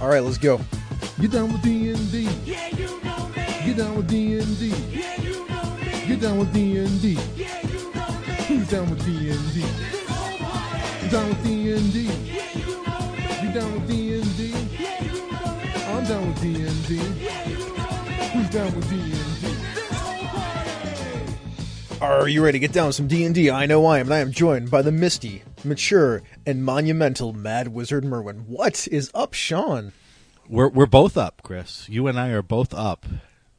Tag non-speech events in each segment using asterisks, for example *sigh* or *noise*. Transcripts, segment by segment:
All right, let's go. Get down with D&D. Yeah, you know me. Get down with D&D. Yeah, you know me. Get down with D&D. Yeah, you know me. Who's down with D&D? This whole party. You down with D&D? Yeah, you know me. You down with D&D? Yeah, you know me. I'm down with D&D. Yeah, you know me. Who's down with D&D? This whole party. Are you ready to get down with some D&D? I know I am, and I am joined by the misty, mature, and monumental Mad Wizard Merwin. What is up, Shawn? We're we're both up, Chris. You and I are both up.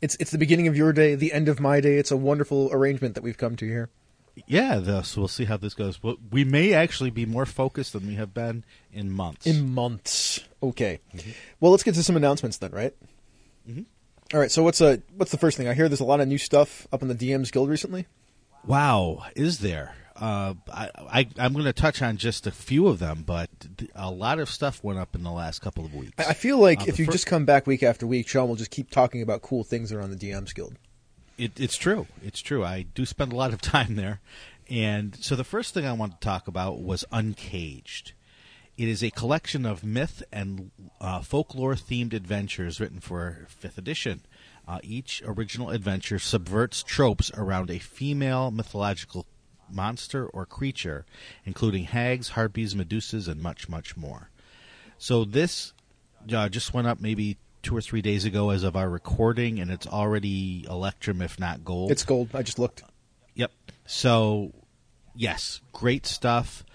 It's it's the beginning of your day, the end of my day. It's a wonderful arrangement that we've come to here. Yeah, the, so we'll see how this goes. Well, we may actually be more focused than we have been in months. In months. Okay. Well, let's get to some announcements then, right? All right. So what's uh what's the first thing? I hear there's a lot of new stuff up in the DMs Guild recently. wow, is there? Uh, I, I I'm going to touch on just a few of them, but th- a lot of stuff went up in the last couple of weeks. I I feel like Uh, if you fir- just come back week after week, Shawn will just keep talking about cool things around the DMs Guild. It, it's true. It's true. I do spend a lot of *laughs* time there. And so the first thing I wanted to talk about was Uncaged. It is a collection of myth and uh, folklore themed adventures written for 5th edition. Uh, each original adventure subverts tropes around a female mythological monster or creature, including hags, harpies, medusas, and much, much more. So this uh, just went up maybe two or three days ago as of our recording, and it's already Electrum, if not gold. It's gold. I just looked. Yep. So, yes, great stuff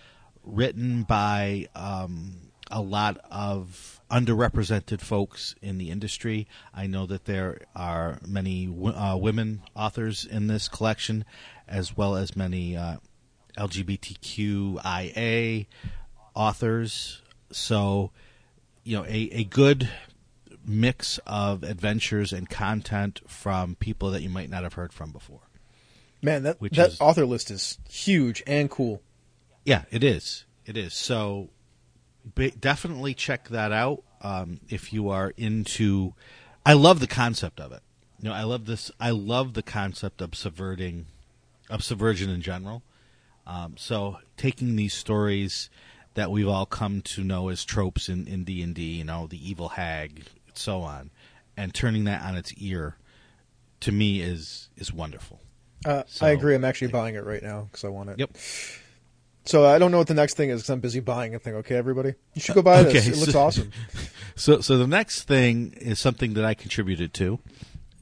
written by um, a lot of underrepresented folks in the industry. I know that there are many w- uh, women authors in this collection, as well as many uh, LGBTQIA authors. So, you know, a, a good mix of adventures and content from people that you might not have heard from before. Man, that Which that is- author list is huge and cool. Yeah, it is. It is. So definitely check that out um, if you are into. I love the concept of it. You know, I love this. I love the concept of subverting, of subversion in general. Um, so taking these stories that we've all come to know as tropes in in D and D, you know, the evil hag, so on, and turning that on its ear, to me is is wonderful. Uh, So- I agree. I'm actually buying it right now because I want it. Yep. So I don't know what the next thing is because I'm busy buying a thing. Okay, everybody, you should go buy *laughs* this. okay, It looks awesome. *laughs* So, so the next thing is something that I contributed to.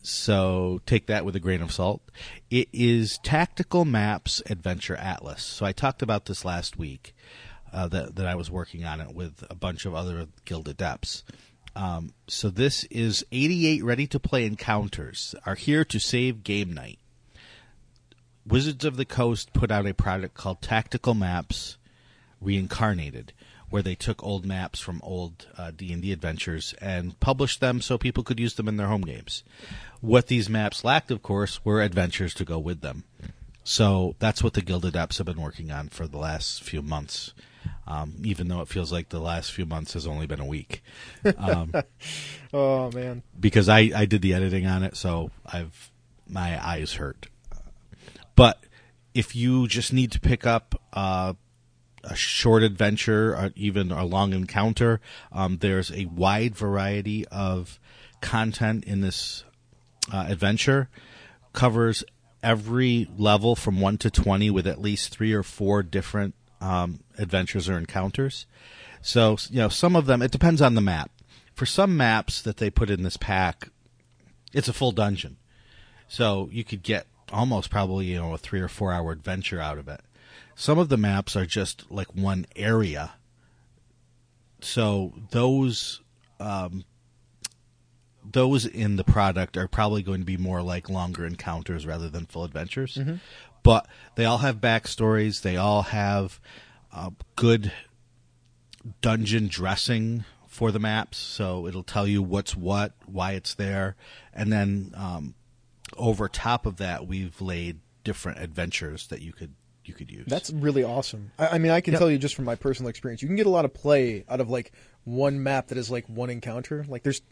So take that with a grain of salt. It is Tactical Maps Adventure Atlas. So I talked about this last week uh, that that I was working on it with a bunch of other guild adepts. Um, so this is 88 ready to play encounters are here to save game night. Wizards of the Coast put out a product called Tactical Maps Reincarnated, where they took old maps from old uh, D&D adventures and published them so people could use them in their home games. What these maps lacked, of course, were adventures to go with them. So that's what the Guild Adepts have been working on for the last few months, um, even though it feels like the last few months has only been a week. Um, *laughs* Oh man, because I, I did the editing on it, so I've my eyes hurt. But if you just need to pick up uh, a short adventure or even a long encounter, um, there's a wide variety of content in this uh, adventure. Covers every level from one to twenty with at least three or four different um, adventures or encounters. So you know, some of them it depends on the map. For some maps that they put in this pack, it's a full dungeon. So you could get almost probably, you know, a three or four hour adventure out of it. Some of the maps are just like one area. So those um, those in the product are probably going to be more like longer encounters rather than full adventures. But they all have backstories. They all have uh, good dungeon dressing for the maps, so it'll tell you what's what, why it's there, and then um, over top of that, we've laid different adventures that you could you could use. that's really awesome. I, I mean, I can Yep. tell you just from my personal experience, you can get a lot of play out of like one map that is like one encounter. Like there's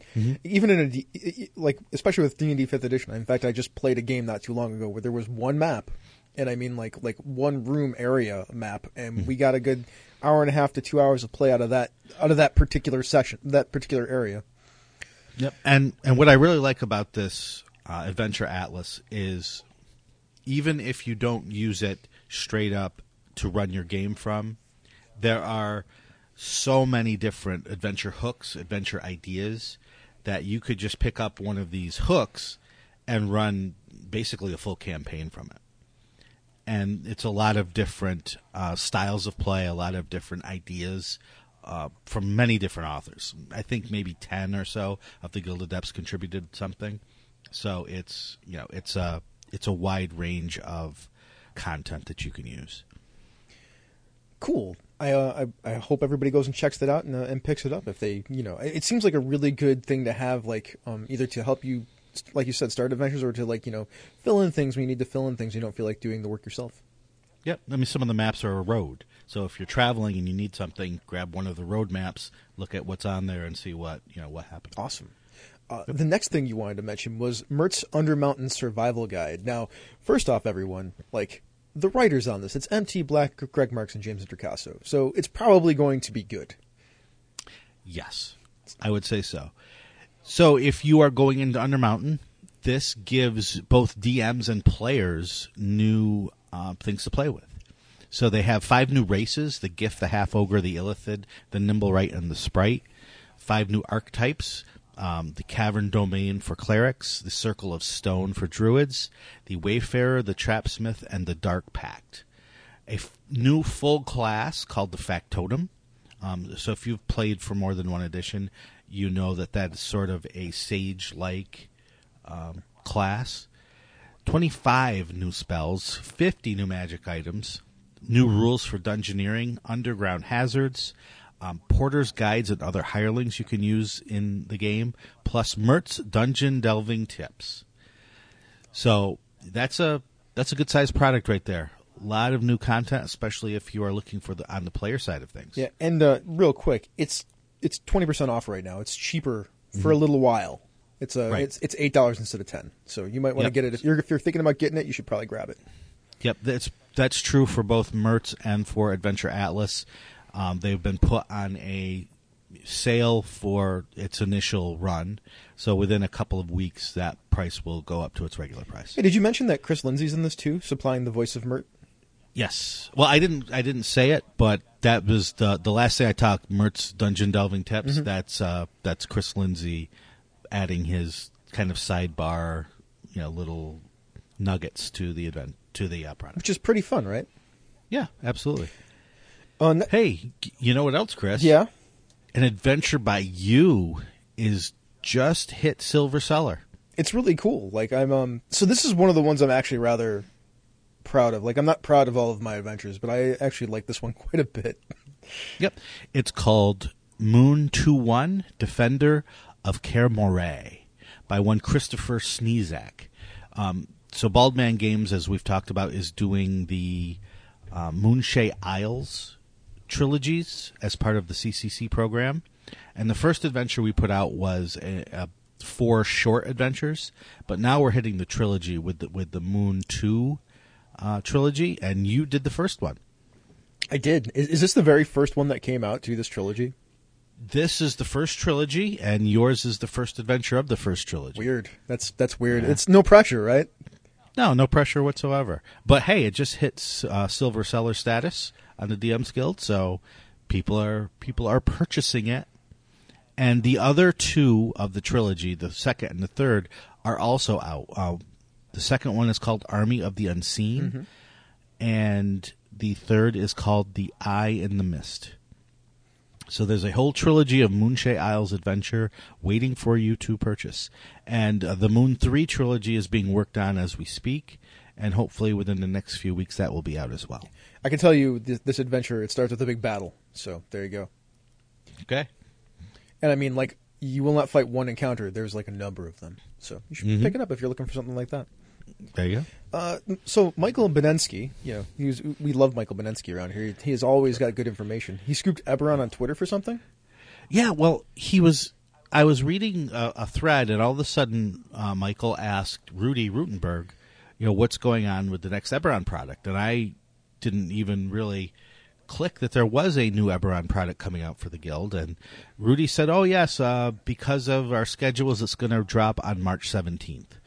even in a D, like especially with D and D Fifth Edition. In fact, I just played a game not too long ago where there was one map and I mean like like one room area map, and Mm-hmm. we got a good hour and a half to two hours of play out of that out of that particular session, that particular area. Yep. And and what I really like about this uh, Adventure Atlas is even if you don't use it straight up to run your game from, there are so many different adventure hooks, adventure ideas that you could just pick up one of these hooks and run basically a full campaign from it. And it's a lot of different uh, styles of play, a lot of different ideas uh, from many different authors. I think maybe ten or so of the Guild Adepts contributed something. So it's you know it's a it's a wide range of content that you can use. Cool. I, uh, I I hope everybody goes and checks that out and, uh, and picks it up if they you know it it seems like a really good thing to have like um, either to help you like you said start adventures or to like you know fill in things when you need to fill in things you don't feel like doing the work yourself. Yep. I mean, some of the maps are a road. So if you're traveling and you need something, grab one of the road maps, look at what's on there, and see what you know what happened. Awesome. Uh, the next thing you wanted to mention was Mirt's Undermountain Survival Guide. Now, first off, everyone, like the writers on this, it's MT Black, Greg Marks, and James Introcaso, so it's probably going to be good. Yes, I would say so. So if you are going into Undermountain, this gives both DMs and players new uh, things to play with. So they have five new races: the Giff, the Half Ogre, the Illithid, the Nimblewright, and the Sprite. Five new archetypes: um, the Cavern Domain for clerics, the Circle of Stone for druids, the Wayfarer, the Trapsmith, and the Dark Pact. A f- new full class called the Factotum. Um, so if you've played for more than one edition, you know that that is sort of a sage-like um, class. 25 new spells, 50 new magic items, new rules for dungeoneering, underground hazards, um, porters, guides, and other hirelings you can use in the game, plus Mirt's dungeon delving tips. So that's a that's a good sized product right there. A lot of new content, especially if you are looking for the on the player side of things. Yeah, and uh, real quick, it's it's twenty percent off right now. It's cheaper for a little while. It's a Right. it's it's eight dollars instead of ten. So you might want to Yep. get it if you're if you're thinking about getting it. You should probably grab it. Yep, that's that's true for both Mirt's and for Adventure Atlas. Um, they've been put on a sale for its initial run, so within a couple of weeks, that price will go up to its regular price. Hey, did you mention that Chris Lindsay's in this too, supplying the voice of Mirt? Yes. Well, I didn't I didn't say it, but that was the the last thing I talked. Mirt's Dungeon Delving Tips. That's uh, that's Chris Lindsay adding his kind of sidebar, you know, little nuggets to the event to the uh, product. Which is pretty fun, right? Yeah, absolutely. Uh, ne- Hey, you know what else, Chris? yeah. An Adventure by You is just hit Silver Seller. it's really cool. Like I'm um so this is one of the ones I'm actually rather proud of. Like I'm not proud of all of my adventures, but I actually like this one *laughs* quite a bit. Yep. It's called Moon 2 1 Defender of Caer Moray by one Christopher Sniezak. Um, so, Baldman Games, as we've talked about, is doing the uh, Moonshae Isles trilogies as part of the CCC program. And the first adventure we put out was a, a four short adventures, but now we're hitting the trilogy with the, with the Moon 2 uh, trilogy, and you did the first one. I did. Is, is this the very first one that came out to this trilogy? This is the first trilogy, and yours is the first adventure of the first trilogy. Weird. That's that's weird. It's no pressure, right? No, no pressure whatsoever. But hey, it just hits uh, silver seller status on the DM's Guild, so people are people are purchasing it. And the other two of the trilogy, the second and the third, are also out. Uh, the second one is called Army of the Unseen, and the third is called The Eye in the Mist. So there's a whole trilogy of Moonshae Isles adventure waiting for you to purchase. And uh, the Moon 3 trilogy is being worked on as we speak, and hopefully within the next few weeks that will be out as well. I can tell you this, this adventure. It starts with a big battle. So there you go. Okay. And I mean, like you will not fight one encounter. There's like a number of them. So you should Mhm. pick it up if you're looking for something like that. There you go. Uh, so Michael Benensky, you know, he was, we love Michael Benensky around here. He, he has always got good information. He scooped Eberron on Twitter for something. Yeah, well, he was. I was reading a, a thread, and all of a sudden, uh, Michael asked Ruty Rutenberg, you know, what's going on with the next Eberron product, and I didn't even really click that there was a new Eberron product coming out for the guild, and Ruty said, "Oh yes, uh, because of our schedules, it's going to drop on March 17th."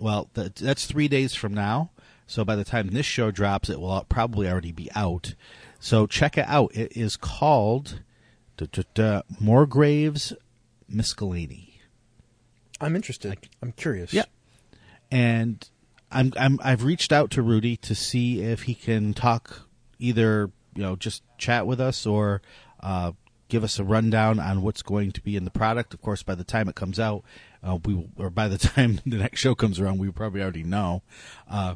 Well, that, that's three days from now. So by the time this show drops, it will probably already be out. So check it out. It is called duh, duh, duh, Morgrave's Miscellany. I'm interested. I'm curious. Yeah. And I'm, I'm I've reached out to Ruty to see if he can talk either you know just chat with us or uh, give us a rundown on what's going to be in the product. Of course, by the time it comes out, uh, we will- or by the *laughs* time the next show comes around, we probably already know. Uh,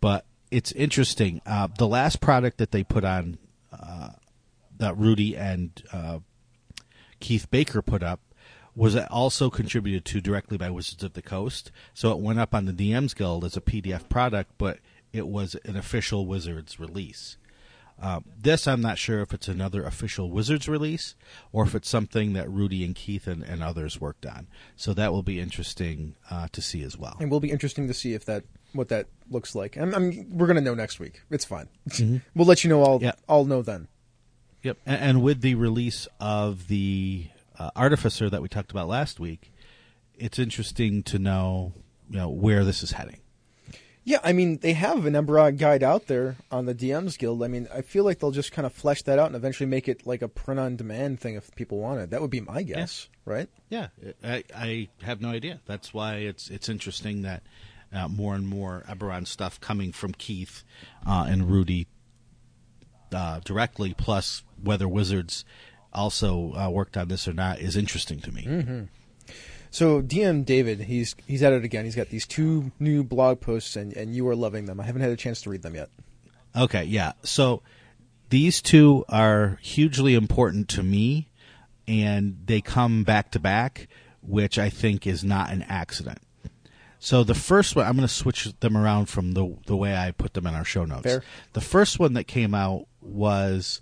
but it's interesting. Uh, the last product that they put on uh, that Ruty and uh, Keith Baker put up was also contributed to directly by Wizards of the Coast. So it went up on the DMs Guild as a PDF product, but it was an official Wizards release. Um, this, I'm not sure if it's another official Wizards release or if it's something that Ruty and Keith and, and others worked on. So that will be interesting uh, to see as well. and will be interesting to see if that what that looks like. I'm, I'm, we're gonna know next week. It's fine. *laughs* we'll let you know. I'll Yeah. I'll know then. Yep, and, and with the release of the uh, Artificer that we talked about last week, it's interesting to know, you know, where this is heading. Yeah, I mean they have an Emberog guide out there on the DMs Guild. I mean, I feel like they'll just kind of flesh that out and eventually make it like a print on demand thing if people want it. That would be my guess, right? Yeah, I, I have no idea. That's why it's it's interesting that uh, more and more Eberron stuff coming from Keith uh, and Ruty uh, directly, plus whether Wizards also uh, worked on this or not, is interesting to me. So DM David, he's he's at it again. He's got these two new blog posts, and and you are loving them. I haven't had a chance to read them yet. Okay, yeah. So these two are hugely important to me, and they come back to back, which I think is not an accident. So the first one, I'm going to switch them around from the the way I put them in our show notes. Fair. The first one that came out was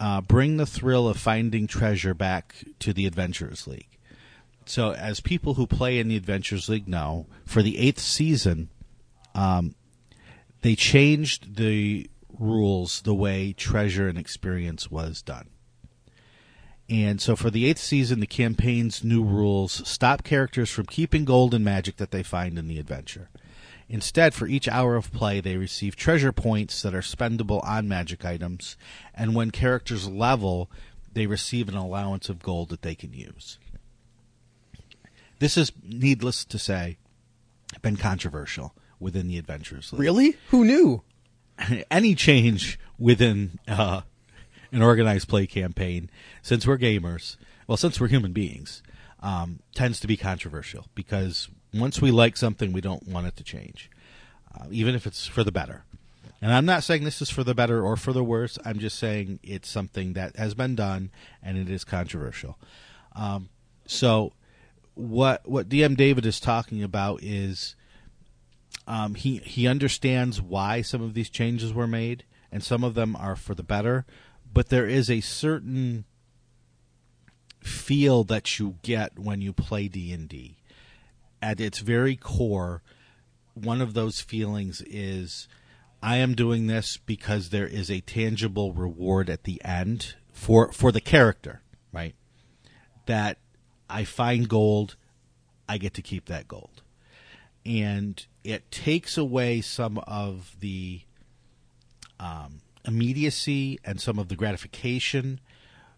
uh, "Bring the Thrill of Finding Treasure Back to the Adventurers League." So, as people who play in the Adventurers League know, for the eighth season, they changed the rules the way treasure and experience was done. And so for the eighth season, the campaign's new rules stop characters from keeping gold and magic that they find in the adventure. Instead, for each hour of play, they receive treasure points that are spendable on magic items, and when characters level, they receive an allowance of gold that they can use. This is, needless to say, been controversial within the Adventurers League Really? Who knew? *laughs* any change within uh, an organized play campaign, since we're gamers, well, since we're human beings, um, tends to be controversial because once we like something, we don't want it to change, uh, even if it's for the better. And I'm not saying this is for the better or for the worse. I'm just saying it's something that has been done and it is controversial. Um, so, what what DM David is talking about is um, he he understands why some of these changes were made, and some of them are for the better. But there is a certain feel that you get when you play D and D. At its very core, one of those feelings is, I am doing this because there is a tangible reward at the end for for the character, right? That I find gold, I get to keep that gold and it takes away some of the um, immediacy and some of the gratification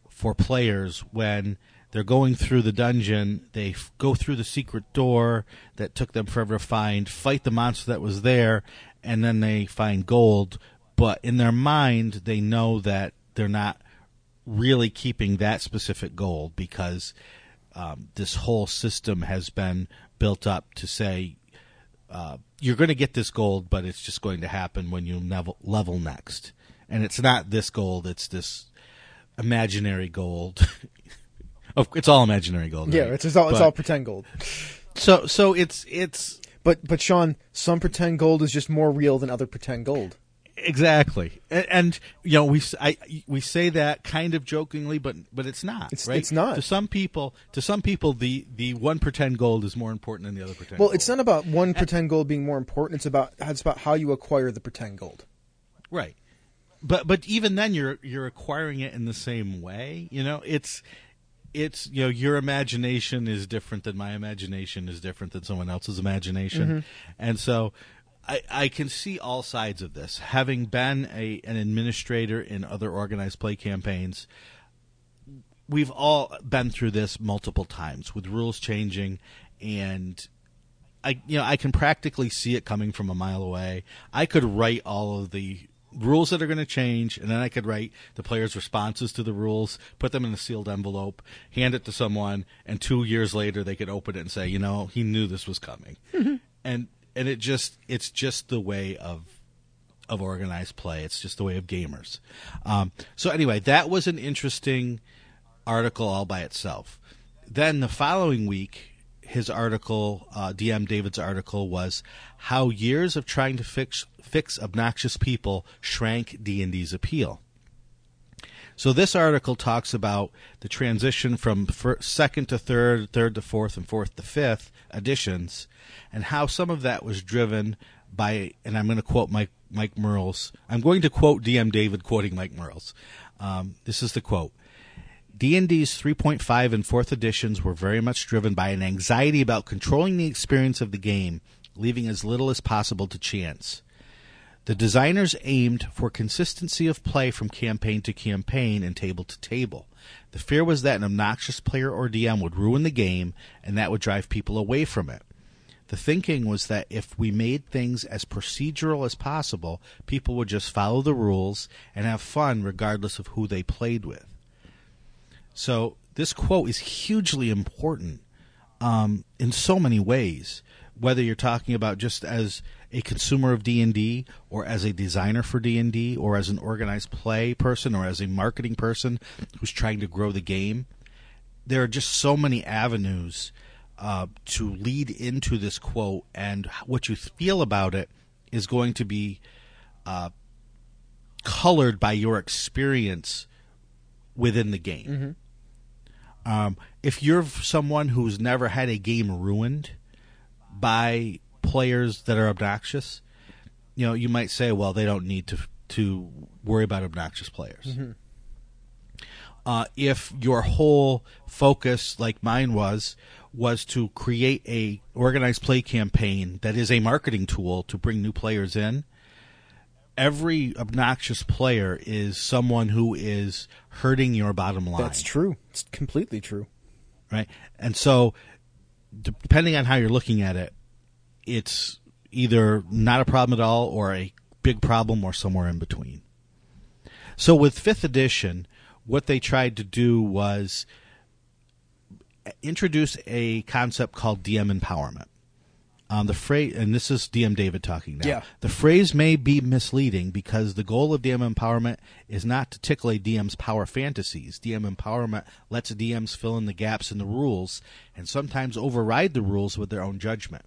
for players when they're going through the dungeon. They f- go through the secret door that took them forever to find, fight the monster that was there, and then they find gold. But in their mind, they know that they're not really keeping that specific gold because um, this whole system has been built up to say uh, you're going to get this gold, but it's just going to happen when you level, level next. And it's not this gold; it's this imaginary gold. *laughs* Of- it's all imaginary gold. Yeah, right? it's, it's all it's But- all pretend gold. so. So it's it's But but Shawn, some pretend gold is just more real than other pretend gold. Exactly, and, and you know we I, we say that kind of jokingly, but but it's not. It's- right? it's not. to some people. To some people, the the one pretend gold is more important than the other pretend. Gold. Well, gold. it's not about one pretend gold being more important. It's about it's about how you acquire the pretend gold. right. But but even then, you're you're acquiring it in the same way. You know, it's it's you know your imagination is different than my imagination is different than someone else's imagination, mm-hmm. and so. I, I can see all sides of this. Having been a an administrator in other organized play campaigns, we've all been through this multiple times with rules changing and I you know I can practically see it coming from a mile away. I could write all of the rules that are going to change and then I could write the players' responses to the rules, put them in a sealed envelope, hand it to someone and 2 years later they could open it and say, "You know, he knew this was coming." and and it just it's just the way of of organized play. It's just the way of gamers. Um, so anyway, that was an interesting article all by itself. Then the following week, his article, uh, DM David's article, was how years of trying to fix fix obnoxious people shrank D and D's appeal. So this article talks about the transition from fir- second to third, third to fourth, and fourth to fifth editions, and how some of that was driven by. And I'm going to quote Mike Mike Mearls. I'm going to quote DM David quoting Mike Mearls. Um, this is the quote. D&D's 3.5 and 4th editions were very much driven by an anxiety about controlling the experience of the game, leaving as little as possible to chance. The designers aimed for consistency of play from campaign to campaign and table to table. The fear was that an obnoxious player or DM would ruin the game, and that would drive people away from it. The thinking was that if we made things as procedural as possible, people would just follow the rules and have fun regardless of who they played with. So this quote is hugely important um, in so many ways. Whether you're talking about just as a consumer of D and D, or as a designer for D and D, or as an organized play person, or as a marketing person who's trying to grow the game, there are just so many avenues uh, to lead into this quote, and what you feel about it is going to be uh, colored by your experience within the game. Um, if you're someone who's never had a game ruined by players that are obnoxious, you know, you might say, well, they don't need to to worry about obnoxious players. Uh, if your whole focus, like mine was, was to create a organized play campaign that is a marketing tool to bring new players in, every obnoxious player is someone who is hurting your bottom line That's true. It's completely true. right? And so, depending on how you're looking at it, it's either not a problem at all, or a big problem, or somewhere in between. So, with fifth edition, what they tried to do was eh, introduce a concept called DM empowerment. Um, the phrase, and this is DM David talking now. Yeah. The phrase may be misleading because the goal of DM empowerment is not to tickle a DM's power fantasies. DM empowerment lets DMs fill in the gaps in the rules and sometimes override the rules with their own judgment.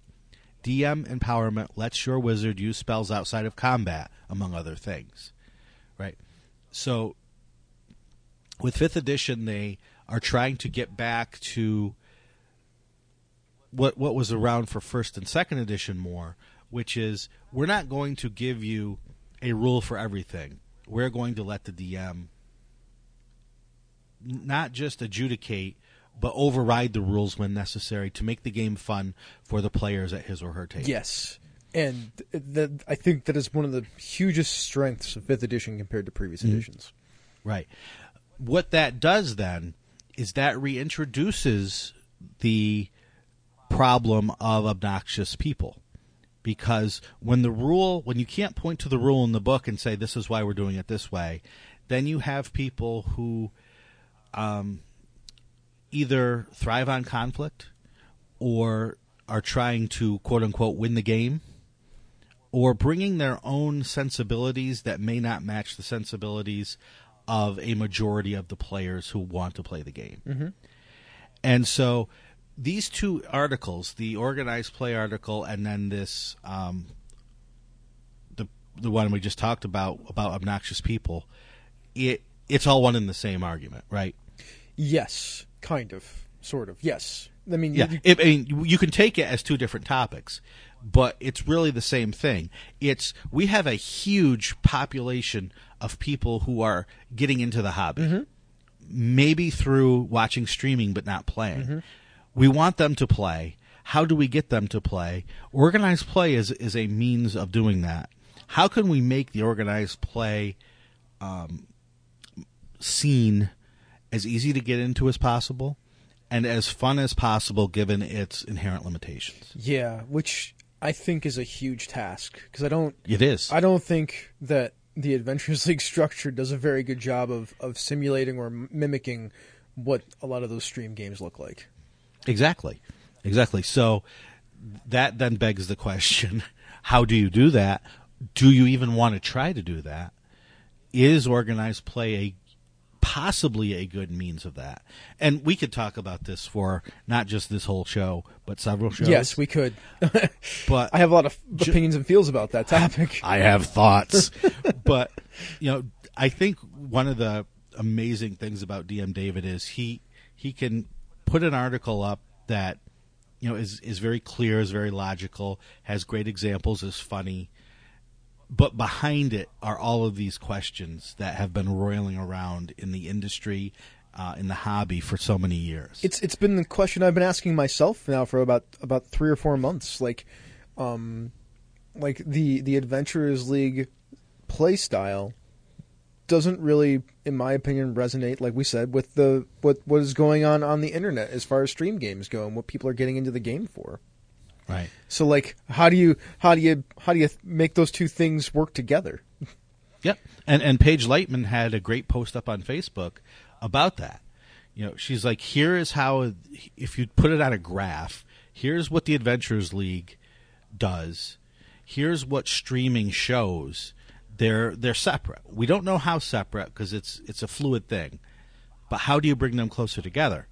DM empowerment lets your wizard use spells outside of combat, among other things. Right? So, with fifth edition, they are trying to get back to what what was around for first and second edition more, which is we're not going to give you a rule for everything. We're going to let the DM not just adjudicate but override the rules when necessary to make the game fun for the players at his or her table. Yes, and that I think that is one of the hugest strengths of fifth edition compared to previous Mm-hmm. editions. Right. What that does then is that reintroduces the problem of obnoxious people. Because when the rule, when you can't point to the rule in the book and say, this is why we're doing it this way, then you have people who um, either thrive on conflict or are trying to quote unquote win the game or bringing their own sensibilities that may not match the sensibilities of a majority of the players who want to play the game. And so these two articles, the organized play article and then this um, the the one we just talked about about obnoxious people, it it's all one and the same argument, right? Yes, kind of, sort of. Yes, I mean, Yeah, you- I mean, you can take it as two different topics, but it's really the same thing. It's we have a huge population of people who are getting into the hobby, maybe through watching streaming but not playing. We want them to play. How do we get them to play? Organized play is is a means of doing that. How can we make the organized play um, scene as easy to get into as possible and as fun as possible given its inherent limitations. yeah, which I think is a huge task because I don't, It is. I don't think that the Adventures League structure does a very good job of of simulating or mimicking what a lot of those stream games look like. Exactly. Exactly. So that then begs the question, *laughs* how do you do that? Do you even want to try to do that? Is organized play a possibly a good means of that? And we could talk about this for not just this whole show, but several shows. Yes, we could. *laughs* but I have a lot of Ju- opinions and feels about that topic. *laughs* I have thoughts. but you know, I think one of the amazing things about DM David is he he can put an article up that you know is is very clear, is very logical, has great examples, is funny. But behind it are all of these questions that have been roiling around in the industry, uh, in the hobby for so many years. It's it's been the question I've been asking myself now for about about three or four months. Like, um, like the the Adventurers League play style doesn't really, in my opinion, resonate. Like we said, with the what what is going on on the internet as far as stream games go and what people are getting into the game for. right. So like, how do you how do you how do you make those two things work together? *laughs* Yep. And and Paige Leitman had a great post up on Facebook about that. You know, she's like, here is how if you put it on a graph, here's what the Adventures League does. Here's what streaming shows. They're they're separate. We don't know how separate because it's it's a fluid thing. But how do you bring them closer together?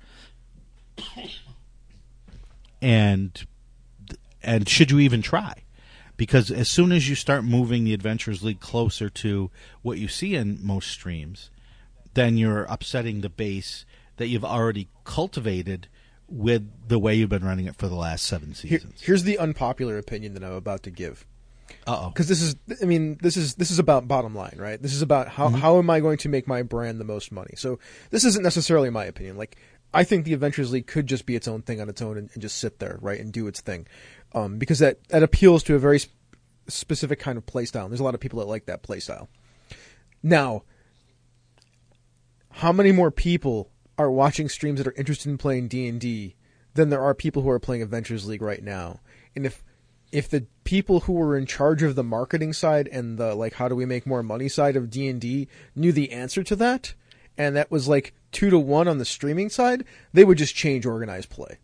And and should you even try? Because as soon as you start moving the Adventures League closer to what you see in most streams, then you're upsetting the base that you've already cultivated with the way you've been running it for the last seven Here, seasons. here's the unpopular opinion that I'm about to give. Uh oh. because this is i mean this is this is about bottom line right this is about how, Mm-hmm. how am i going to make my brand the most money so this isn't necessarily my opinion like i think the adventures league could just be its own thing on its own and, and just sit there right and do its thing um, because that that appeals to a very sp- specific kind of play style and there's a lot of people that like that play style now how many more people are watching streams that are interested in playing D&D than there are people who are playing Adventures League right now. And if if the people who were in charge of the marketing side and the like how do we make more money side of D&D knew the answer to that and that was like 2 to 1 on the streaming side, they would just change organized play.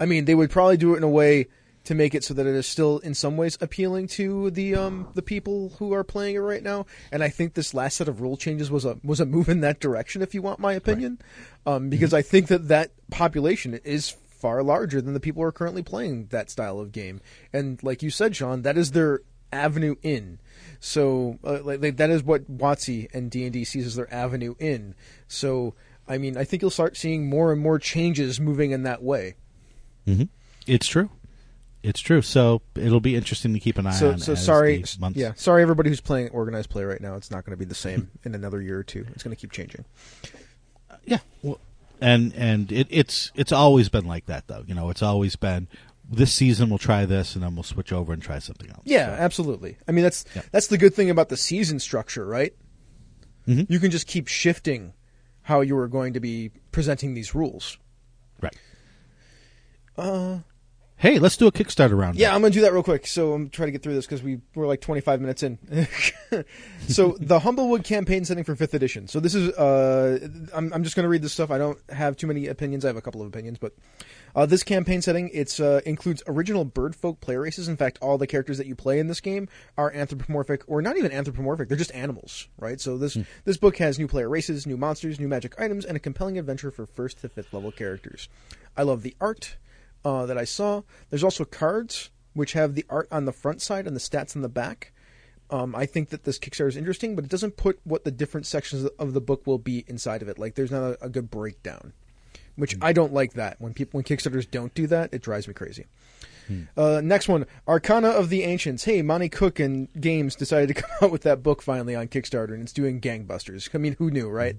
I mean, they would probably do it in a way to make it so that it is still in some ways appealing to the um the people who are playing it right now. And I think this last set of rule changes was a was a move in that direction, if you want my opinion, um, because I think that that population is far larger than the people who are currently playing that style of game. And like you said, Shawn, that is their avenue in. So uh, like, that is what WotC and D and D sees as their avenue in. So I mean, I think you'll start seeing more and more changes moving in that way. Mm-hmm. It's true. It's true. So it'll be interesting to keep an eye so on. so as sorry yeah sorry everybody who's playing organized play right now it's not going to be the same hmm. in another year or two it's going to keep changing uh, Yeah. Well, and and it, it's it's always been like that though. You know, it's always been this season we'll try this and then we'll switch over and try something else. yeah So, absolutely i mean that's Yeah. that's the good thing about the season structure right Mhm. you can just keep shifting how you are going to be presenting these rules right. Uh Hey, let's do a Kickstarter round. Yeah, I'm gonna do that real quick. So I'm trying to get through this because we we're like 25 minutes in. *laughs* so the Humblewood campaign setting for fifth edition. So this is uh, I'm I'm just gonna read this stuff. I don't have too many opinions. I have a couple of opinions, but uh, this campaign setting it's uh, includes original birdfolk play races. In fact, all the characters that you play in this game are anthropomorphic, or not even anthropomorphic. They're just animals, right? So this this book has new player races, new monsters, new magic items, and a compelling adventure for first to fifth level characters. I love the art uh, that I saw. There's also cards which have the art on the front side and the stats on the back. Um, I think that this Kickstarter is interesting, but it doesn't put what the different sections of the book will be inside of it. Like, there's not a, a good breakdown, which I don't like. That when people when Kickstarters don't do that, it drives me crazy. Uh, next one, Arcana of the Ancients. Hey, Monte Cook and Games decided to *laughs* come out with that book finally on Kickstarter, and it's doing gangbusters. I mean, who knew, right?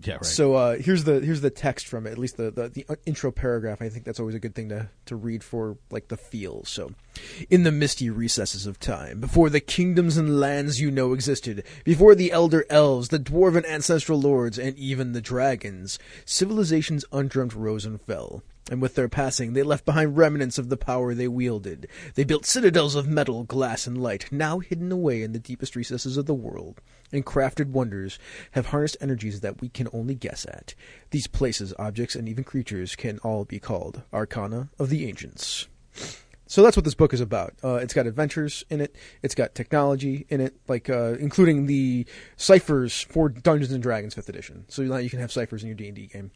Yeah, right. So uh, here's the here's the text from it. At least the, the the intro paragraph. I think that's always a good thing to to read for like the feel. So, in the misty recesses of time, before the kingdoms and lands you know existed, before the elder elves, the dwarven ancestral lords, and even the dragons, civilizations undreamt rose and fell. And with their passing, they left behind remnants of the power they wielded. They built citadels of metal, glass, and light, now hidden away in the deepest recesses of the world, and crafted wonders have harnessed energies that we can only guess at. These places, objects, and even creatures can all be called Arcana of the Ancients. So that's what this book is about. Uh, it's got adventures in it. It's got technology in it, like uh, including the ciphers for Dungeons and Dragons Fifth Edition. So now you can have ciphers in your D and D game.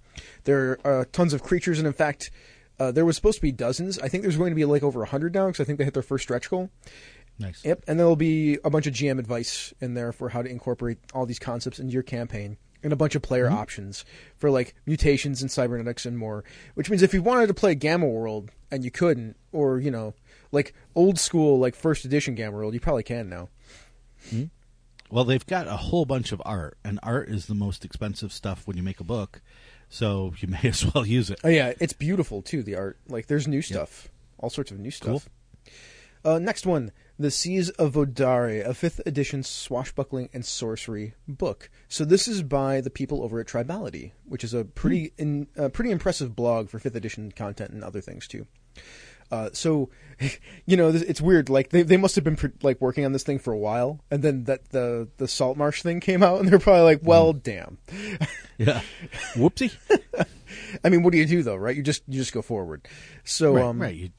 There are uh, tons of creatures, and in fact, uh, there was supposed to be dozens. I think there's going to be like over hundred now because I think they hit their first stretch goal. nice. Yep, and there'll be a bunch of GM advice in there for how to incorporate all these concepts into your campaign, and a bunch of player mm-hmm. options for like mutations and cybernetics and more. Which means if you wanted to play Gamma World and you couldn't, or you know, like old school like first edition Gamma World, you probably can now. Hmm? Well, they've got a whole bunch of art, and art is the most expensive stuff when you make a book, so *laughs* you may as well use it. Oh yeah, it's beautiful too. The art, like there's new stuff, all sorts of new stuff. Uh, next one, The Seas of Vodari, a fifth edition swashbuckling and sorcery book. So this is by the people over at Tribality, which is a pretty in, a pretty impressive blog for fifth edition content and other things too. Uh, so, *laughs* you know, it's weird. Like they, they must have been like working on this thing for a while, and then that the the salt marsh thing *laughs* came out, and they're probably like, "Well, damn." Yeah. *laughs* Whoopsie. I mean, what do you do though, right? You just you just go forward. So, right. um, right. You,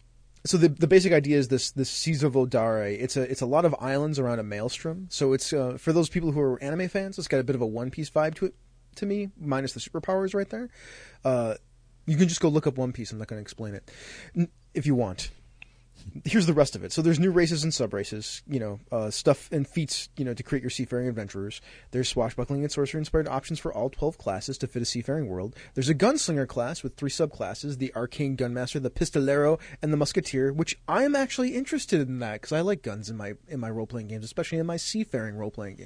so the the basic idea is this this Seas of Vodari. It's a it's a lot of islands around a maelstrom. So it's uh, for those people who are anime fans. It's got a bit of a One Piece vibe to it to me, minus the superpowers right there. Uh, you can just go look up One Piece. I'm not going to explain it if you want. Here's the rest of it. So there's new races and sub races, you know, uh, stuff and feats, you know, to create your seafaring adventurers. There's swashbuckling and sorcery inspired options for all 12 classes to fit a seafaring world. There's a gunslinger class with three subclasses: the arcane gunmaster, the pistolero, and the musketeer. Which I am actually interested in that because I like guns in my in my role playing games, especially in my seafaring role playing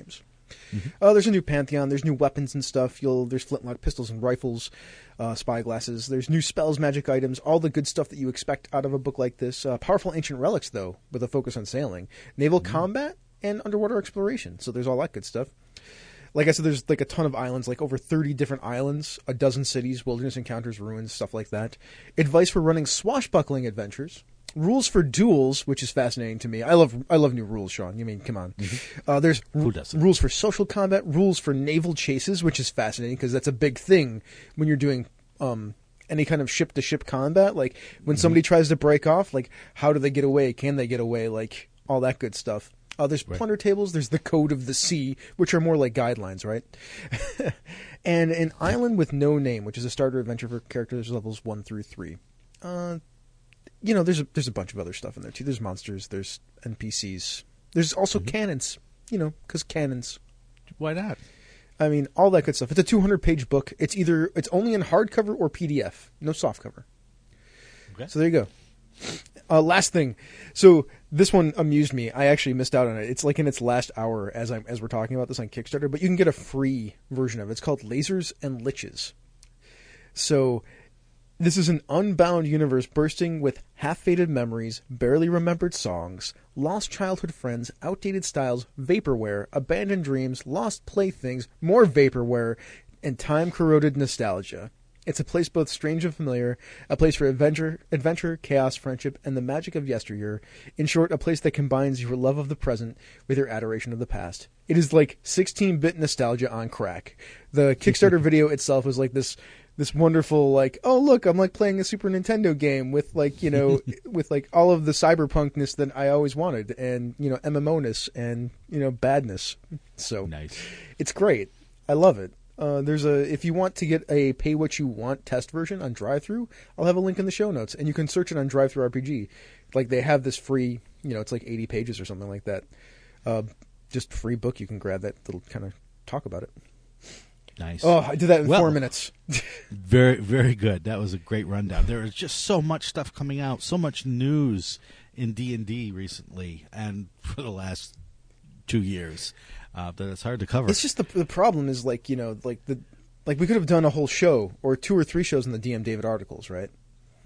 games. Uh, there's a new pantheon. There's new weapons and stuff. You'll there's flintlock pistols and rifles, uh, spyglasses. There's new spells, magic items, all the good stuff that you expect out of a book like this. Uh, powerful ancient relics, though, with a focus on sailing, naval combat, and underwater exploration. So there's all that good stuff. Like I said, there's like a ton of islands, like over 30 different islands, a dozen cities, wilderness encounters, ruins, stuff like that. Advice for running swashbuckling adventures. Rules for duels, which is fascinating to me. I love I love new rules, Shawn. You mean, come on. Uh, there's doesn't? rules for social combat, rules for naval chases, which is fascinating because that's a big thing when you're doing um, any kind of ship to ship combat. Like when somebody tries to break off, like how do they get away? Can they get away? Like all that good stuff. Uh, there's Right. plunder tables. There's the code of the sea, which are more like guidelines, right? *laughs* and an island with no name, which is a starter adventure for characters levels one through three. Uh, you know, there's a, there's a bunch of other stuff in there too. There's monsters. There's NPCs. There's also cannons. You know, because cannons. why not? I mean, all that good stuff. It's a 200 page book. It's either it's only in hardcover or PDF, no soft cover. Okay. So there you go. Uh, last thing, so this one amused me. I actually missed out on it. It's like in its last hour as I'm as we're talking about this on Kickstarter, but you can get a free version of it. It's called Lasers and Liches. So this is an unbound universe bursting with half faded memories, barely remembered songs, lost childhood friends, outdated styles, vaporware, abandoned dreams, lost playthings, more vaporware, and time corroded nostalgia. It's a place both strange and familiar, a place for adventure, adventure, chaos, friendship, and the magic of yesteryear. In short, a place that combines your love of the present with your adoration of the past. It is like 16-bit nostalgia on crack. The Kickstarter *laughs* video itself was like this this wonderful like oh look i'm like playing a super nintendo game with like you know *laughs* with like all of the cyberpunkness that i always wanted and you know mmo-ness and you know badness. So Nice. it's great. I love it. Uh, there's a if you want to get a pay what you want test version on drive through i'll have a link in the show notes. And you can search it on drive through rpg like they have this free you know it's like 80 pages or something like that. Uh, just free book you can grab that that'll kind of talk about it. Nice. Oh, I did that in Well- four minutes. *laughs* Very, very good. That was a great rundown. There is just so much stuff coming out, so much news in D and D recently, and for the last two years, uh, that it's hard to cover. It's just the the problem is like you know like the like we could have done a whole show or two or three shows in the DM David articles, right?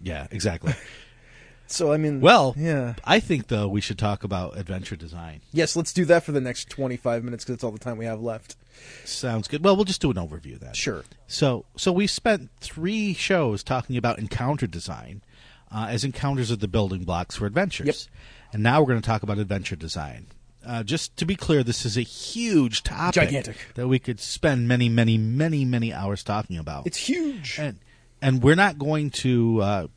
yeah, exactly. *laughs* So I mean, well, yeah, I think though we should talk about adventure design. yes, let's do that for the next twenty five minutes because it's all the time we have left. Sounds good. Well, we'll just do an overview then. Sure. So, so we spent three shows talking about encounter design, uh, as encounters are the building blocks for adventures. Yep. And now we're going to talk about adventure design. Uh, just to be clear, this is a huge topic, Gigantic. that we could spend many, many, many, many hours talking about. It's huge. and and we're not going to uh,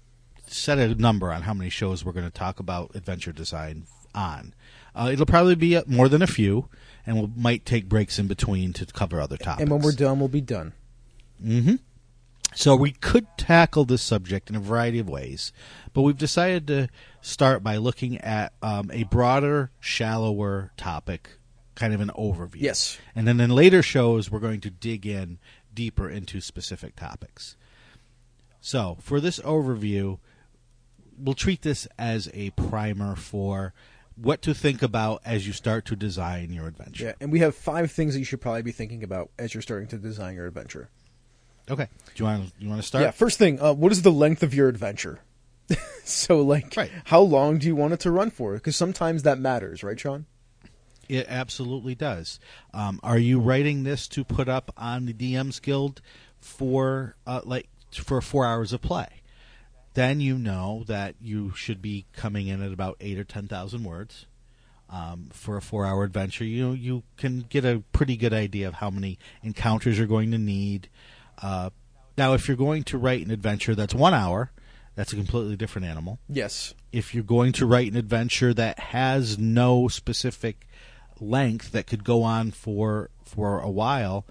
set a number on how many shows we're going to talk about adventure design on. Uh, it'll probably be uh, more than a few, and we might take breaks in between to cover other topics. and when we're done, we'll be done. Mm-hmm. So we could tackle this subject in a variety of ways, but we've decided to start by looking at um, a broader, shallower topic, kind of an overview. Yes. And then in later shows, we're going to dig in deeper into specific topics. So for this overview, we'll treat this as a primer for what to think about as you start to design your adventure. Yeah, and we have five things that you should probably be thinking about as you're starting to design your adventure. Okay. Do you want to you want to start? Yeah, first thing, uh, what is the length of your adventure? *laughs* so, like, Right. how long do you want it to run for? Because sometimes that matters, right, Shawn? It absolutely does. Um, are you writing this to put up on the DM's Guild for uh, like for four hours of play? Then you know that you should be coming in at about eight or ten thousand words um, for a four-hour adventure. You you can get a pretty good idea of how many encounters you're going to need. Uh, now, if you're going to write an adventure that's one hour, that's a completely different animal Yes. if you're going to write an adventure that has no specific length that could go on for for a while,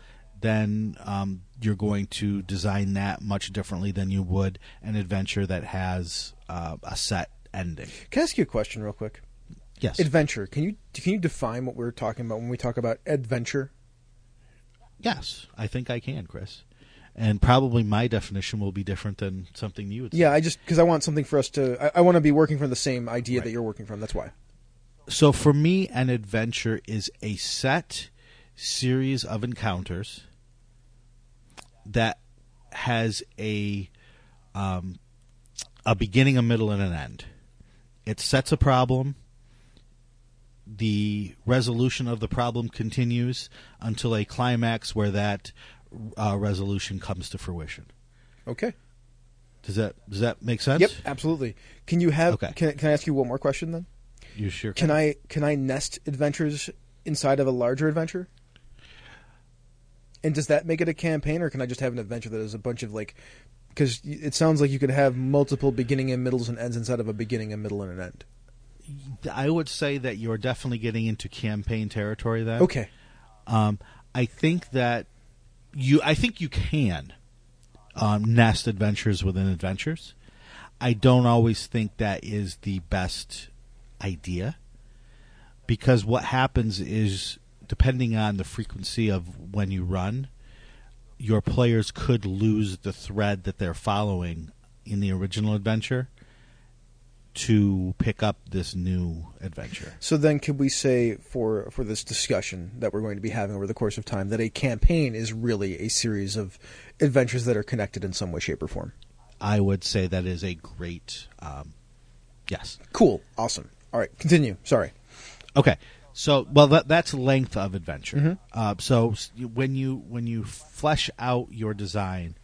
then um, you're going to design that much differently than you would an adventure that has uh, a set ending. Can I ask you a question real quick? Yes. Adventure. Can you can you define what we're talking about when we talk about adventure? yes, I think I can, Chris. And probably my definition will be different than something you would. say. Yeah, I just because I want something for us to. I, I want to be working from the same idea Right. that you're working from. That's why. So for me, an adventure is a set series of encounters that has a um, a beginning, a middle, and an end. It sets a problem. The resolution of the problem continues until a climax where that uh, resolution comes to fruition. Okay. Does that does that make sense? Yep. Absolutely. Can you have? Okay. Can Can I ask you one more question then? You sure? Can I Can I nest adventures inside of a larger adventure? And does that make it a campaign, or can I just have an adventure that is a bunch of like? Because it sounds like you could have multiple beginning and middles and ends inside of a beginning, a middle, and an end. I would say that you're definitely getting into campaign territory. Then Okay. Um, I think that you. I think you can um, nest adventures within adventures. I don't always think that is the best idea because what happens is depending on the frequency of when you run, your players could lose the thread that they're following in the original adventure to pick up this new adventure. So then, could we say for for this discussion that we're going to be having over the course of time that a campaign is really a series of adventures that are connected in some way, shape, or form? I would say that is a great um, yes. Cool. Awesome. All right. Continue. Sorry. Okay, so well that that's length of adventure. Uh, so when you when you flesh out your design,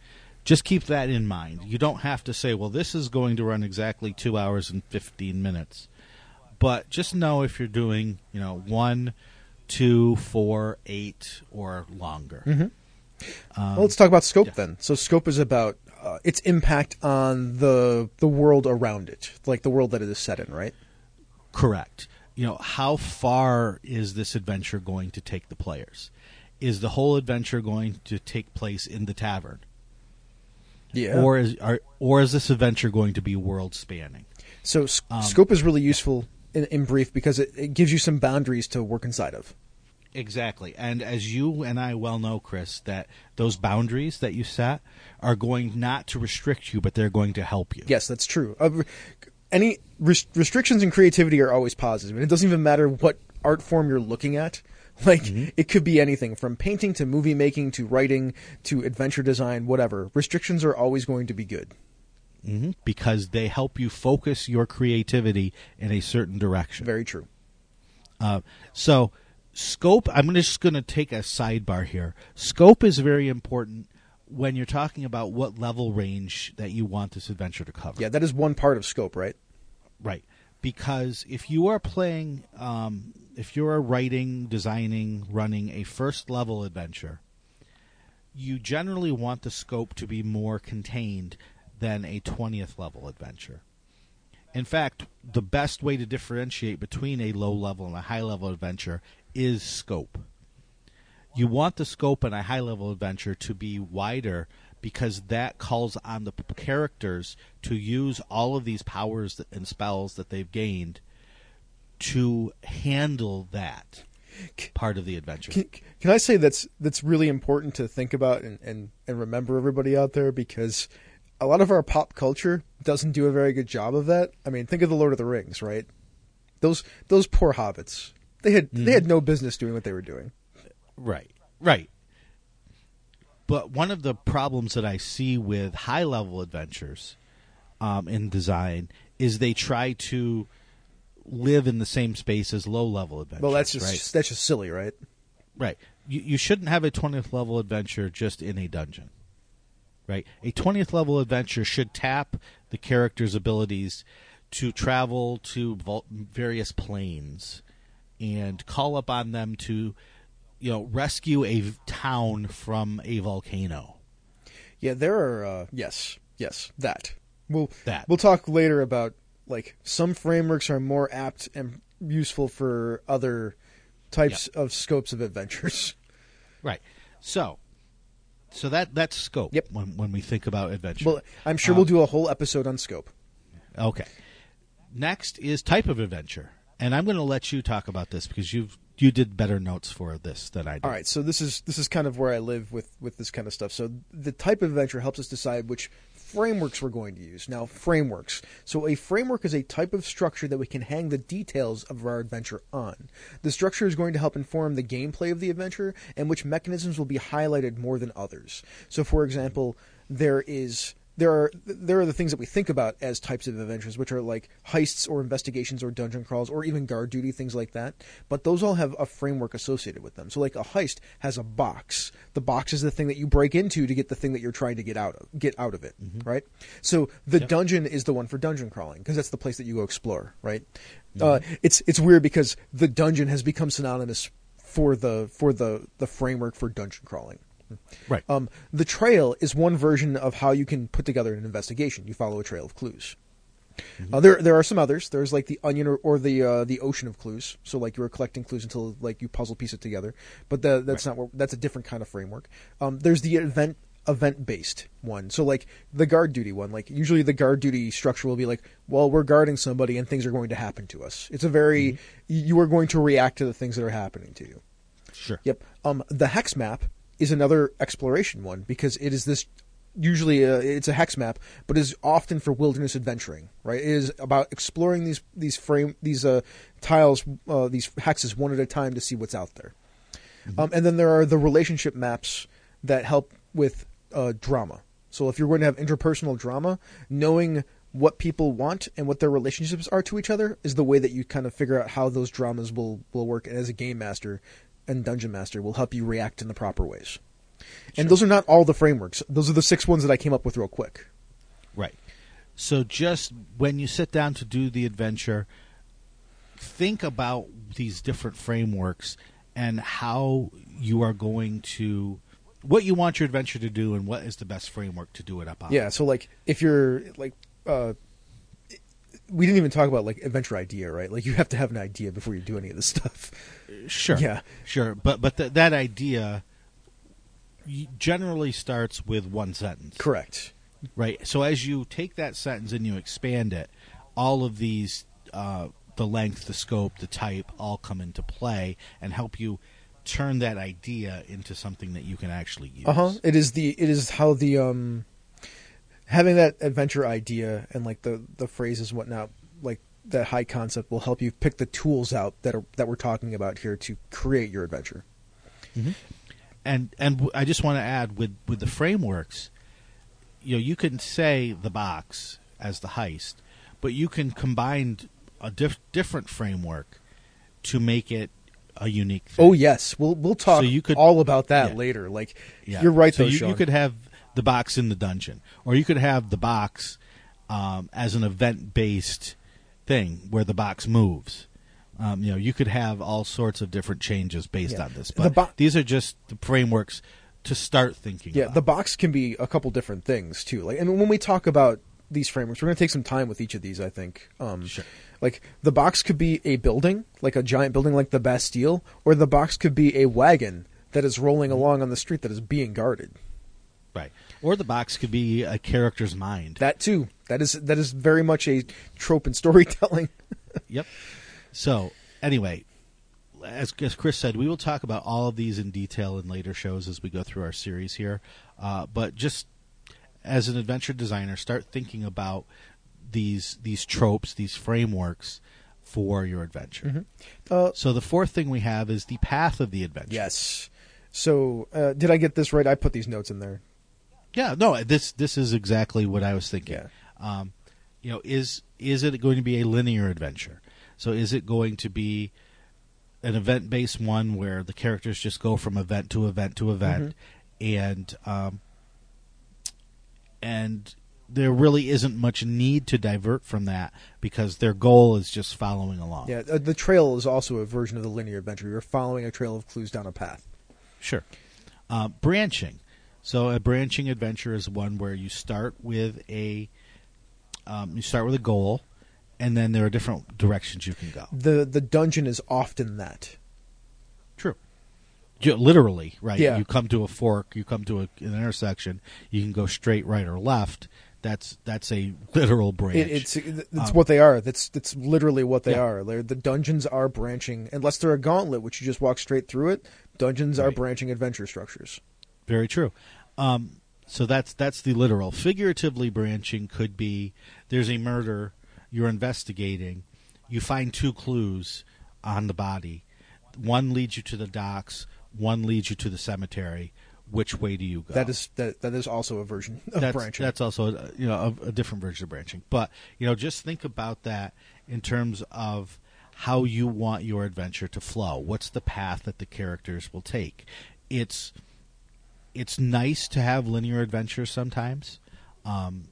just keep that in mind. You don't have to say, well, this is going to run exactly two hours and fifteen minutes, but just know if you're doing you know one, two, four, eight, or longer. Um, well, let's talk about scope yeah. then. So scope is about uh, its impact on the the world around it, like the world that it is set in, right? Correct. You know, how far is this adventure going to take the players? Is the whole adventure going to take place in the tavern? Yeah. Or is are, or is this adventure going to be world spanning? so s- um, scope is really useful in, in brief because it, it gives you some boundaries to work inside of. Exactly. And as you and I well know, Chris, that those boundaries that you set are going not to restrict you, but they're going to help you. Yes, that's true. Uh, any res- restrictions in creativity are always positive, and it doesn't even matter what art form you're looking at. *laughs* Like it could be anything from painting to movie making to writing to adventure design, whatever. Restrictions are always going to be good. hmm Because they help you focus your creativity in a certain direction. Very true. Uh, so, scope, I'm just going to take a sidebar here. Scope is very important when you're talking about what level range that you want this adventure to cover. Yeah, that is one part of scope, right? Right. Because if you are playing, um, if you are writing, designing, running a first level adventure, you generally want the scope to be more contained than a 20th level adventure. In fact, the best way to differentiate between a low level and a high level adventure is scope. You want the scope in a high level adventure to be wider because that calls on the characters to use all of these powers and spells that they've gained to handle that part of the adventure. Can, can I say that's that's really important to think about and, and, and remember everybody out there because a lot of our pop culture doesn't do a very good job of that. I mean, think of the Lord of the Rings, right? Those those poor hobbits. They had they had mm-hmm. no business doing what they were doing. Right. Right. But one of the problems that I see with high level adventures um, in design is they try to live in the same space as low level adventures. Well, that's just right. that's just silly, right? Right. You, you shouldn't have a 20th level adventure just in a dungeon. Right? A 20th level adventure should tap the character's abilities to travel to various planes and call upon them to you know rescue a town from a volcano. Yeah, there are uh, yes, yes, that. We'll That. we'll talk later about like some frameworks are more apt and useful for other types of scopes of adventures. *laughs* Right. So so that that's scope Yep. when when we think about adventure. Well, I'm sure Uh, we'll do a whole episode on scope. Okay. Next is type of adventure. And I'm going to let you talk about this because you've you did better notes for this than I did. All right, so this is this is kind of where I live with with this kind of stuff. So the type of adventure helps us decide which frameworks we're going to use. Now, frameworks. So a framework is a type of structure that we can hang the details of our adventure on. The structure is going to help inform the gameplay of the adventure and which mechanisms will be highlighted more than others. So for example, there is there are there are the things that we think about as types of adventures, which are like heists or investigations or dungeon crawls or even guard duty, things like that. But those all have a framework associated with them. So like a heist has a box. The box is the thing that you break into to get the thing that you're trying to get out of get out of it, right? So the dungeon is the one for dungeon crawling because that's the place that you go explore, right? Uh, it's it's weird because the dungeon has become synonymous for the for the the framework for dungeon crawling. Right. Um, the trail is one version of how you can put together an investigation. You follow a trail of clues. Uh, there, there are some others. There's like the onion or, or the uh, the ocean of clues. So like you're collecting clues until like you puzzle piece it together. But the, that's not what, that's a different kind of framework. Um, there's the event event based one. So like the guard duty one. Like usually the guard duty structure will be like, well, we're guarding somebody and things are going to happen to us. It's a very you are going to react to the things that are happening to you. Sure. Yep. Um, the hex map is another exploration one because it is this. Usually, uh, it's a hex map, but is often for wilderness adventuring. Right? It is about exploring these these frame these uh, tiles, uh, these hexes one at a time to see what's out there. Um, and then there are the relationship maps that help with uh, drama. So if you're going to have interpersonal drama, knowing what people want and what their relationships are to each other is the way that you kind of figure out how those dramas will will work. And as a game master and dungeon master, will help you react in the proper ways. And those are not all the frameworks. Those are the six ones that I came up with real quick. Right. So just when you sit down to do the adventure, think about these different frameworks and how you are going to what you want your adventure to do and what is the best framework to do it up on. Yeah. So like if you're like. Uh, we didn't even talk about like adventure idea, right? Like you have to have an idea before you do any of this stuff. Sure. Yeah. Sure. But but th- that idea generally starts with one sentence. Correct. Right. So as you take that sentence and you expand it, all of these uh, the length, the scope, the type all come into play and help you turn that idea into something that you can actually use. Uh huh. It is the it is how the um having that adventure idea and like the the phrases and whatnot like that high concept will help you pick the tools out that are that we're talking about here to create your adventure. Mm-hmm. and and w- I just want to add with with the frameworks, you know, you can say the box as the heist, but you can combine a diff- different framework to make it a unique. Oh, thing. Oh yes, we'll we'll talk So you could- all about that yeah. later. Like Yeah. you're right So though, you, Shawn. you could have the box in the dungeon, or you could have the box um, as an event based thing where the box moves. Um, you know, you could have all sorts of different changes based Yeah. on this, The but bo- these are just the frameworks to start thinking. Yeah, about. the box can be a couple different things too. Like, and when we talk about these frameworks, we're going to take some time with each of these. I think. Um, Sure. Like the box could be a building, like a giant building, like the Bastille, or the box could be a wagon that is rolling along on the street that is being guarded. Right. Or the box could be a character's mind. That too. That is that is very much a trope in storytelling. *laughs* yep. So, anyway, as, as Chris said, we will talk about all of these in detail in later shows as we go through our series here. Uh, but just as an adventure designer, start thinking about these these tropes, these frameworks for your adventure. Uh, So the fourth thing we have is the path of the adventure. yes. So uh, did I get this right? I put these notes in there. Yeah, no, this this is exactly what I was thinking. Yeah. Um, you know, is is it going to be a linear adventure? So is it going to be an event based one where the characters just go from event to event to event, and um, and there really isn't much need to divert from that because their goal is just following along. Yeah, uh, the trail is also a version of the linear adventure. You're following a trail of clues down a path. Sure. Uh, branching. So a branching adventure is one where you start with a um, you start with a goal, and then there are different directions you can go. The the dungeon is often that. True. Literally, right? Yeah. You come to a fork, you come to a, an intersection, you can go straight, right, or left. That's that's a literal branch. It, it's it's Um, what they are. That's that's literally what they Yeah. are. They're, the dungeons are branching, unless they're a gauntlet, which you just walk straight through it. Dungeons are branching adventure structures. Very true. Um, so that's that's the literal. Figuratively branching could be there's a murder you're investigating, you find two clues on the body. One leads you to the docks, one leads you to the cemetery. Which way do you go? That is that that is also a version of that's, branching. That's also uh, you know a, a different version of branching. But you know, just think about that in terms of how you want your adventure to flow. What's the path that the characters will take? It's it's nice to have linear adventures sometimes um,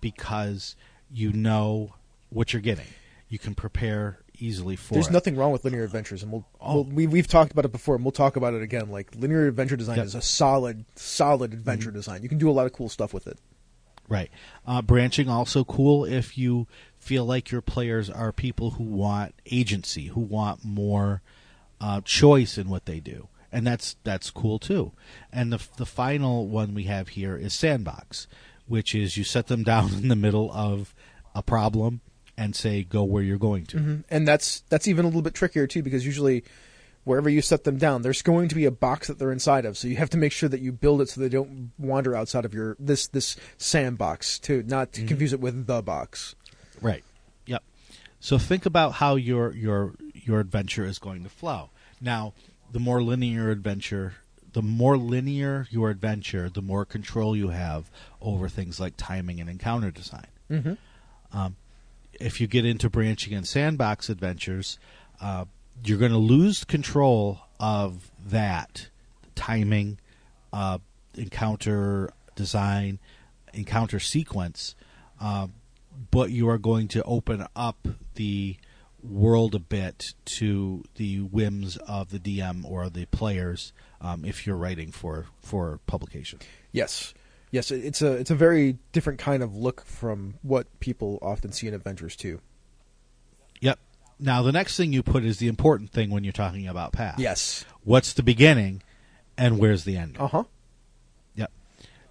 because you know what you're getting. You can prepare easily for There's it. nothing wrong with linear adventures, and we'll, Oh. we'll we we've talked about it before, and we'll talk about it again. Like linear adventure design Yep. is a solid solid adventure Mm-hmm. design. You can do a lot of cool stuff with it. Right. Uh, branching also cool if you feel like your players are people who want agency, who want more uh, choice in what they do, and that's that's cool too. And the the final one we have here is sandbox, which is you set them down in the middle of a problem and say go where you're going to. Mm-hmm. and that's that's even a little bit trickier too because usually wherever you set them down there's going to be a box that they're inside of so you have to make sure that you build it so they don't wander outside of your this this sandbox to not to mm-hmm. confuse it with the box Right. Yep. So think about how your your your adventure is going to flow. Now, the more linear adventure, the more linear your adventure, the more control you have over things like timing and encounter design. mm-hmm. Um, if you get into branching and sandbox adventures, uh, you're going to lose control of that timing, uh, encounter design, encounter sequence, uh, but you are going to open up the world a bit to the whims of the DM or the players um, if you're writing for for publication. yes yes it's a it's a very different kind of look from what people often see in adventures too Yep. Now the next thing you put is the important thing when you're talking about path. yes What's the beginning, and where's the end? uh-huh Yep.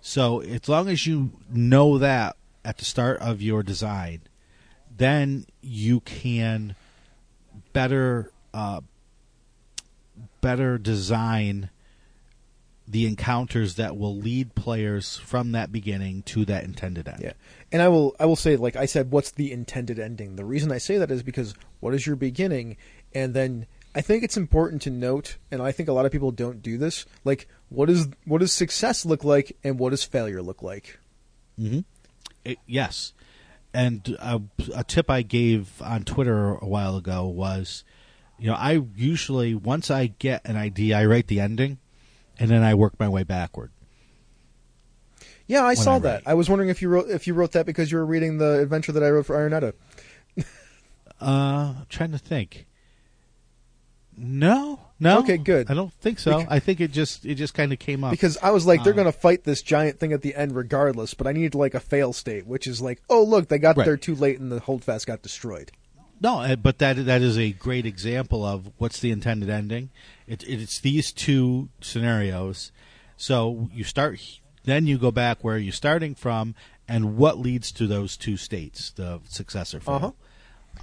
So as long as you know that at the start of your design, then you can better uh, better design the encounters that will lead players from that beginning to that intended end. Yeah, and I will I will say like I said, what's the intended ending? The reason I say that is because what is your beginning, and then I think it's important to note, and I think a lot of people don't do this. Like, what is what does success look like, and what does failure look like? Mm-hmm. Yes, and a, a tip I gave on Twitter a while ago was, you know, I usually once I get an idea, I write the ending, and then I work my way backward. Yeah, I saw I that. I was wondering if you wrote if you wrote that because you were reading the adventure that I wrote for Ironetta. Uh, I'm trying to think. No, no. Okay, good. I don't think so. Bec- I think it just it just kind of came up. Because I was like, they're Uh, going to fight this giant thing at the end regardless, but I need like a fail state, which is like, oh look, they got Right. there too late and the holdfast got destroyed. No, uh, but that that is a great example of what's the intended ending. It, it's these two scenarios. So you start, then you go back where you're starting from, and what leads to those two states, the successor. fail. Uh-huh.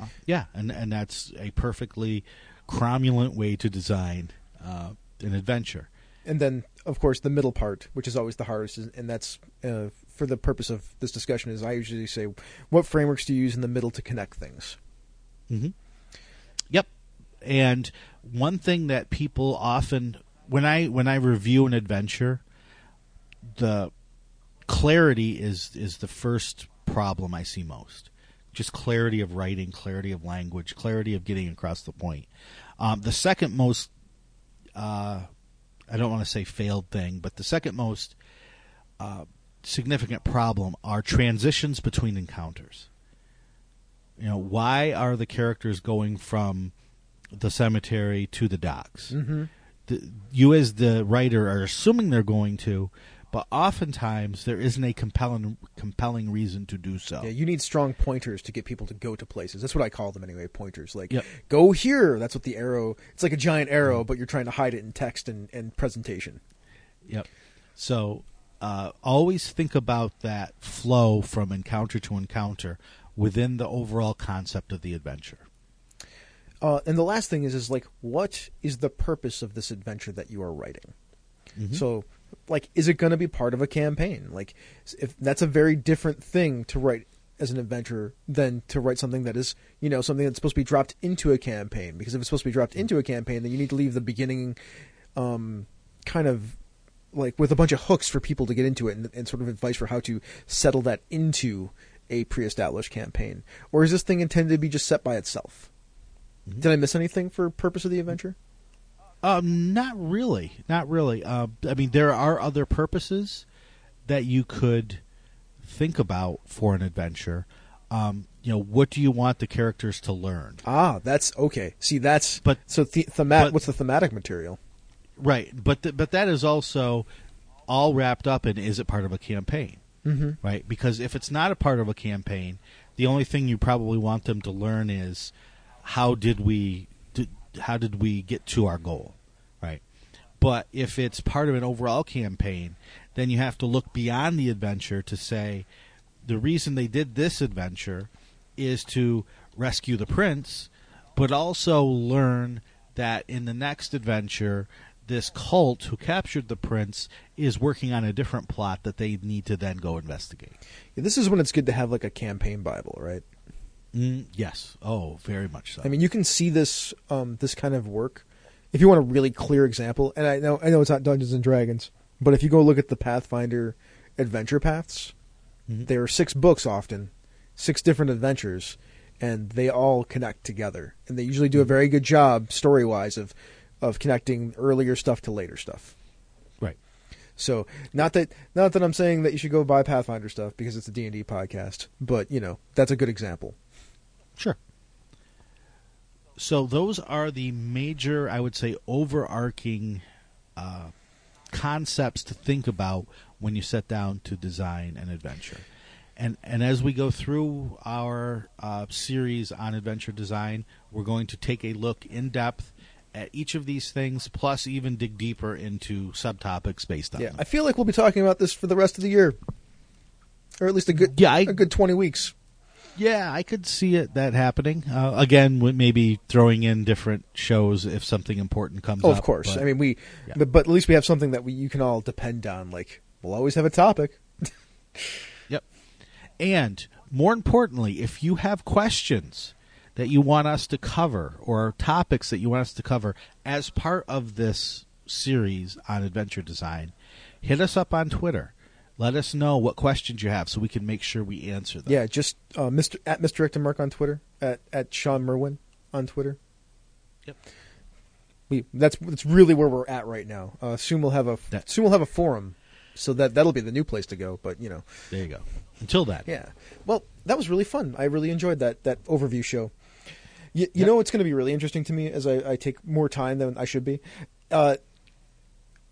Uh, yeah, and and that's a perfectly cromulent way to design uh, an adventure. And then, of course, the middle part, which is always the hardest, and that's uh, for the purpose of this discussion. Is I usually say, what frameworks do you use in the middle to connect things? hmm Yep. And one thing that people often when I when I review an adventure, the clarity is is the first problem I see most. Just clarity of writing, clarity of language, clarity of getting across the point. Um, the second most, uh, I don't want to say failed thing, but the second most uh, significant problem are transitions between encounters you know why are the characters going from the cemetery to the docks Mm-hmm. the, you as the writer are assuming they're going to but oftentimes there isn't a compelling compelling reason to do so Yeah, you need strong pointers to get people to go to places. That's what I call them anyway. Pointers, like Yep. go here. That's what the arrow. It's like a giant arrow, but you're trying to hide it in text and, and presentation. Yep. So uh, always think about that flow from encounter to encounter within the overall concept of the adventure. Uh, and the last thing is, is like, what is the purpose of this adventure that you are writing? So, like, is it going to be part of a campaign? Like, if that's a very different thing to write as an adventure than to write something that is, you know, something that's supposed to be dropped into a campaign. Because if it's supposed to be dropped into a campaign, then you need to leave the beginning, um, kind of like with a bunch of hooks for people to get into it, and, and sort of advice for how to settle that into a pre-established campaign. Or is this thing intended to be just set by itself? Did I miss anything for purpose of the adventure? Um, not really, not really. Uh, I mean, there are other purposes that you could think about for an adventure. Um, you know, what do you want the characters to learn? Ah, that's okay. See, that's But- so the, themat. but- what's the thematic material? Right, but th- but that is also all wrapped up in is it part of a campaign? Mm-hmm. Right, because if it's not a part of a campaign, the only thing you probably want them to learn is how did we how did we get to our goal, right? But if it's part of an overall campaign, then you have to look beyond the adventure to say the reason they did this adventure is to rescue the prince, but also learn that in the next adventure, this cult who captured the prince is working on a different plot that they need to then go investigate. Yeah, this is when it's good to have like a campaign bible, right? Mm, yes. Oh, very much so. I mean, you can see this um, this kind of work if you want a really clear example. And I know I know it's not Dungeons and Dragons, but if you go look at the Pathfinder adventure paths, Mhm. there are six books often, six different adventures, and they all connect together. And they usually do a very good job story wise of of connecting earlier stuff to later stuff. right. So not that not that I'm saying that you should go buy Pathfinder stuff because it's a D and D podcast, but you know that's a good example. Sure. So those are the major, I would say, overarching uh, concepts to think about when you set down to design an adventure. And and as we go through our uh, series on adventure design, we're going to take a look in depth at each of these things, plus even dig deeper into subtopics based on Yeah, them. I feel like we'll be talking about this for the rest of the year, or at least a good Yeah, I- a good twenty weeks. Yeah, I could see it that happening. Uh, again, maybe throwing in different shows if something important comes Oh, up. of course. but- I mean, we, Yeah. but, but at least we have something that we you can all depend on. Like, we'll always have a topic. *laughs* Yep. And more importantly, if you have questions that you want us to cover or topics that you want us to cover as part of this series on adventure design, hit us up on Twitter. Let us know what questions you have so we can make sure we answer them. Yeah, just uh, Mr. at misdirected Mark on Twitter, at at Shawn Merwin on Twitter. Yep. We that's that's really where we're at right now. Uh, soon we'll have a That- soon we'll have a forum, so that that'll be the new place to go. But you know, There you go. Until then. yeah. Well, that was really fun. I really enjoyed that that overview show. You, you Yep. know what's going to be really interesting to me as I, I take more time than I should be. Uh,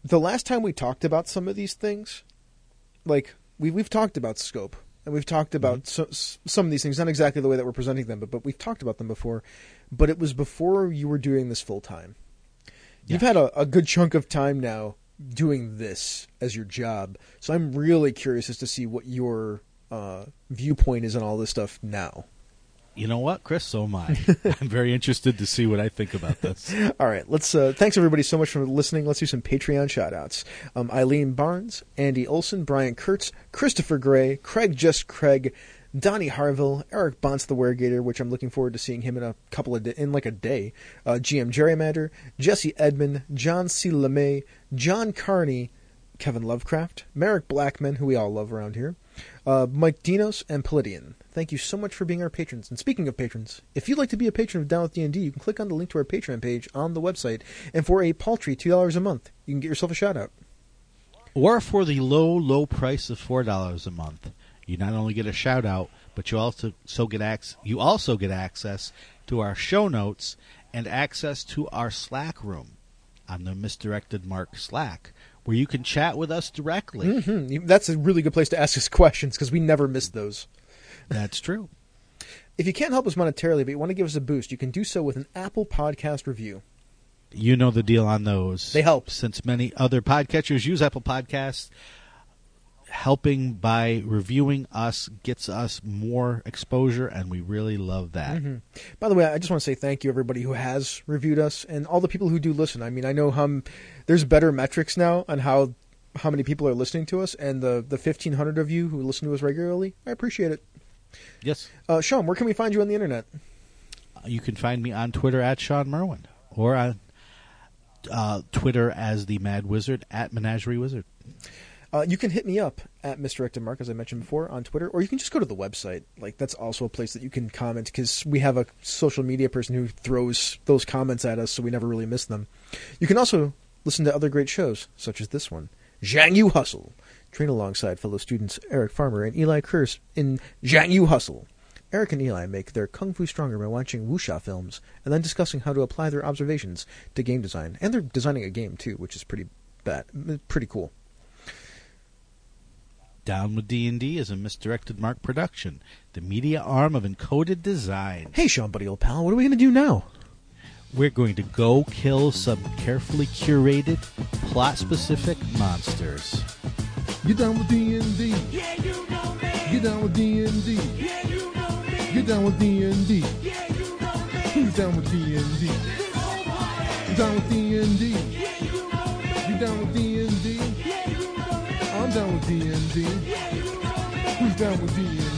the last time we talked about some of these things, like we we've talked about scope and we've talked about so, some of these things, not exactly the way that we're presenting them, but but we've talked about them before. But it was before you were doing this full time. You've had a, a good chunk of time now doing this as your job, so I'm really curious as to see what your uh, viewpoint is on all this stuff now. You know what, Chris? So am I. *laughs* I'm very interested to see what I think about this. *laughs* All right, let's. Uh, thanks everybody so much for listening. Let's do some Patreon shoutouts. Um, Eileen Barnes, Andy Olson, Brian Kurtz, Christopher Gray, Craig Just Craig, Donnie Harville, Eric Bonts the Weregator, which I'm looking forward to seeing him in a couple of di- in like a day. Uh, GM Gerrymander, Jesse Edmond, John C. LeMay, John Carney, Kevin Lovecraft, Merrick Blackman, who we all love around here, uh, Mike Dinos, and Palladian. Thank you so much for being our patrons. And speaking of patrons, if you'd like to be a patron of Down with D&D, you can click on the link to our Patreon page on the website, and for a paltry $2 a month, you can get yourself a shout-out. Or for the low, low price of four dollars a month, you not only get a shout out, but you also so get ac- you also get access to our show notes and access to our Slack room on the misdirected Mark Slack, where you can chat with us directly. hmm That's a really good place to ask us *laughs* questions, because we never miss those. That's true. *laughs* If you can't help us monetarily, but you want to give us a boost, you can do so with an Apple Podcast review. You know the deal on those. They help. Since many other podcatchers use Apple Podcasts, helping by reviewing us gets us more exposure, and we really love that. Mhm. By the way, I just want to say thank you everybody who has reviewed us and all the people who do listen. I mean, I know um, there's better metrics now on how how many people are listening to us, and the the 1,500 of you who listen to us regularly, I appreciate it. Yes. Uh, Shawn, where can we find you on the internet? You can find me on Twitter at Shawn Merwin or on uh, Twitter as the Mad Wizard at Menagerie Wizard. Uh, you can hit me up at Mark, as I mentioned before, on Twitter, or you can just go to the website. Like that's also a place that you can comment because we have a social media person who throws those comments at us, so we never really miss them. You can also listen to other great shows, such as this one, Jianghu Hustle. Train alongside fellow students Eric Farmer and Eli Kurtz in Jianghu Hustle. Eric and Eli make their kung fu stronger by watching wuxia films and then discussing how to apply their observations to game design. And they're designing a game too, which is pretty bad, pretty cool. Down with D&D is a misdirected Mark production, the media arm of Encoded Design. Hey, Shawn, buddy, old pal, what are we going to do now? We're going to go kill some carefully curated, plot-specific monsters. Get down with D&D. Yeah, you know me. Get down with D&D. Yeah, you know me. Get down with D&D. Yeah, you know me. Who's down with D&D? This whole party. Down with D&D. Yeah, you know me. You down with D&D? Down with D&D. Who's down with D&D?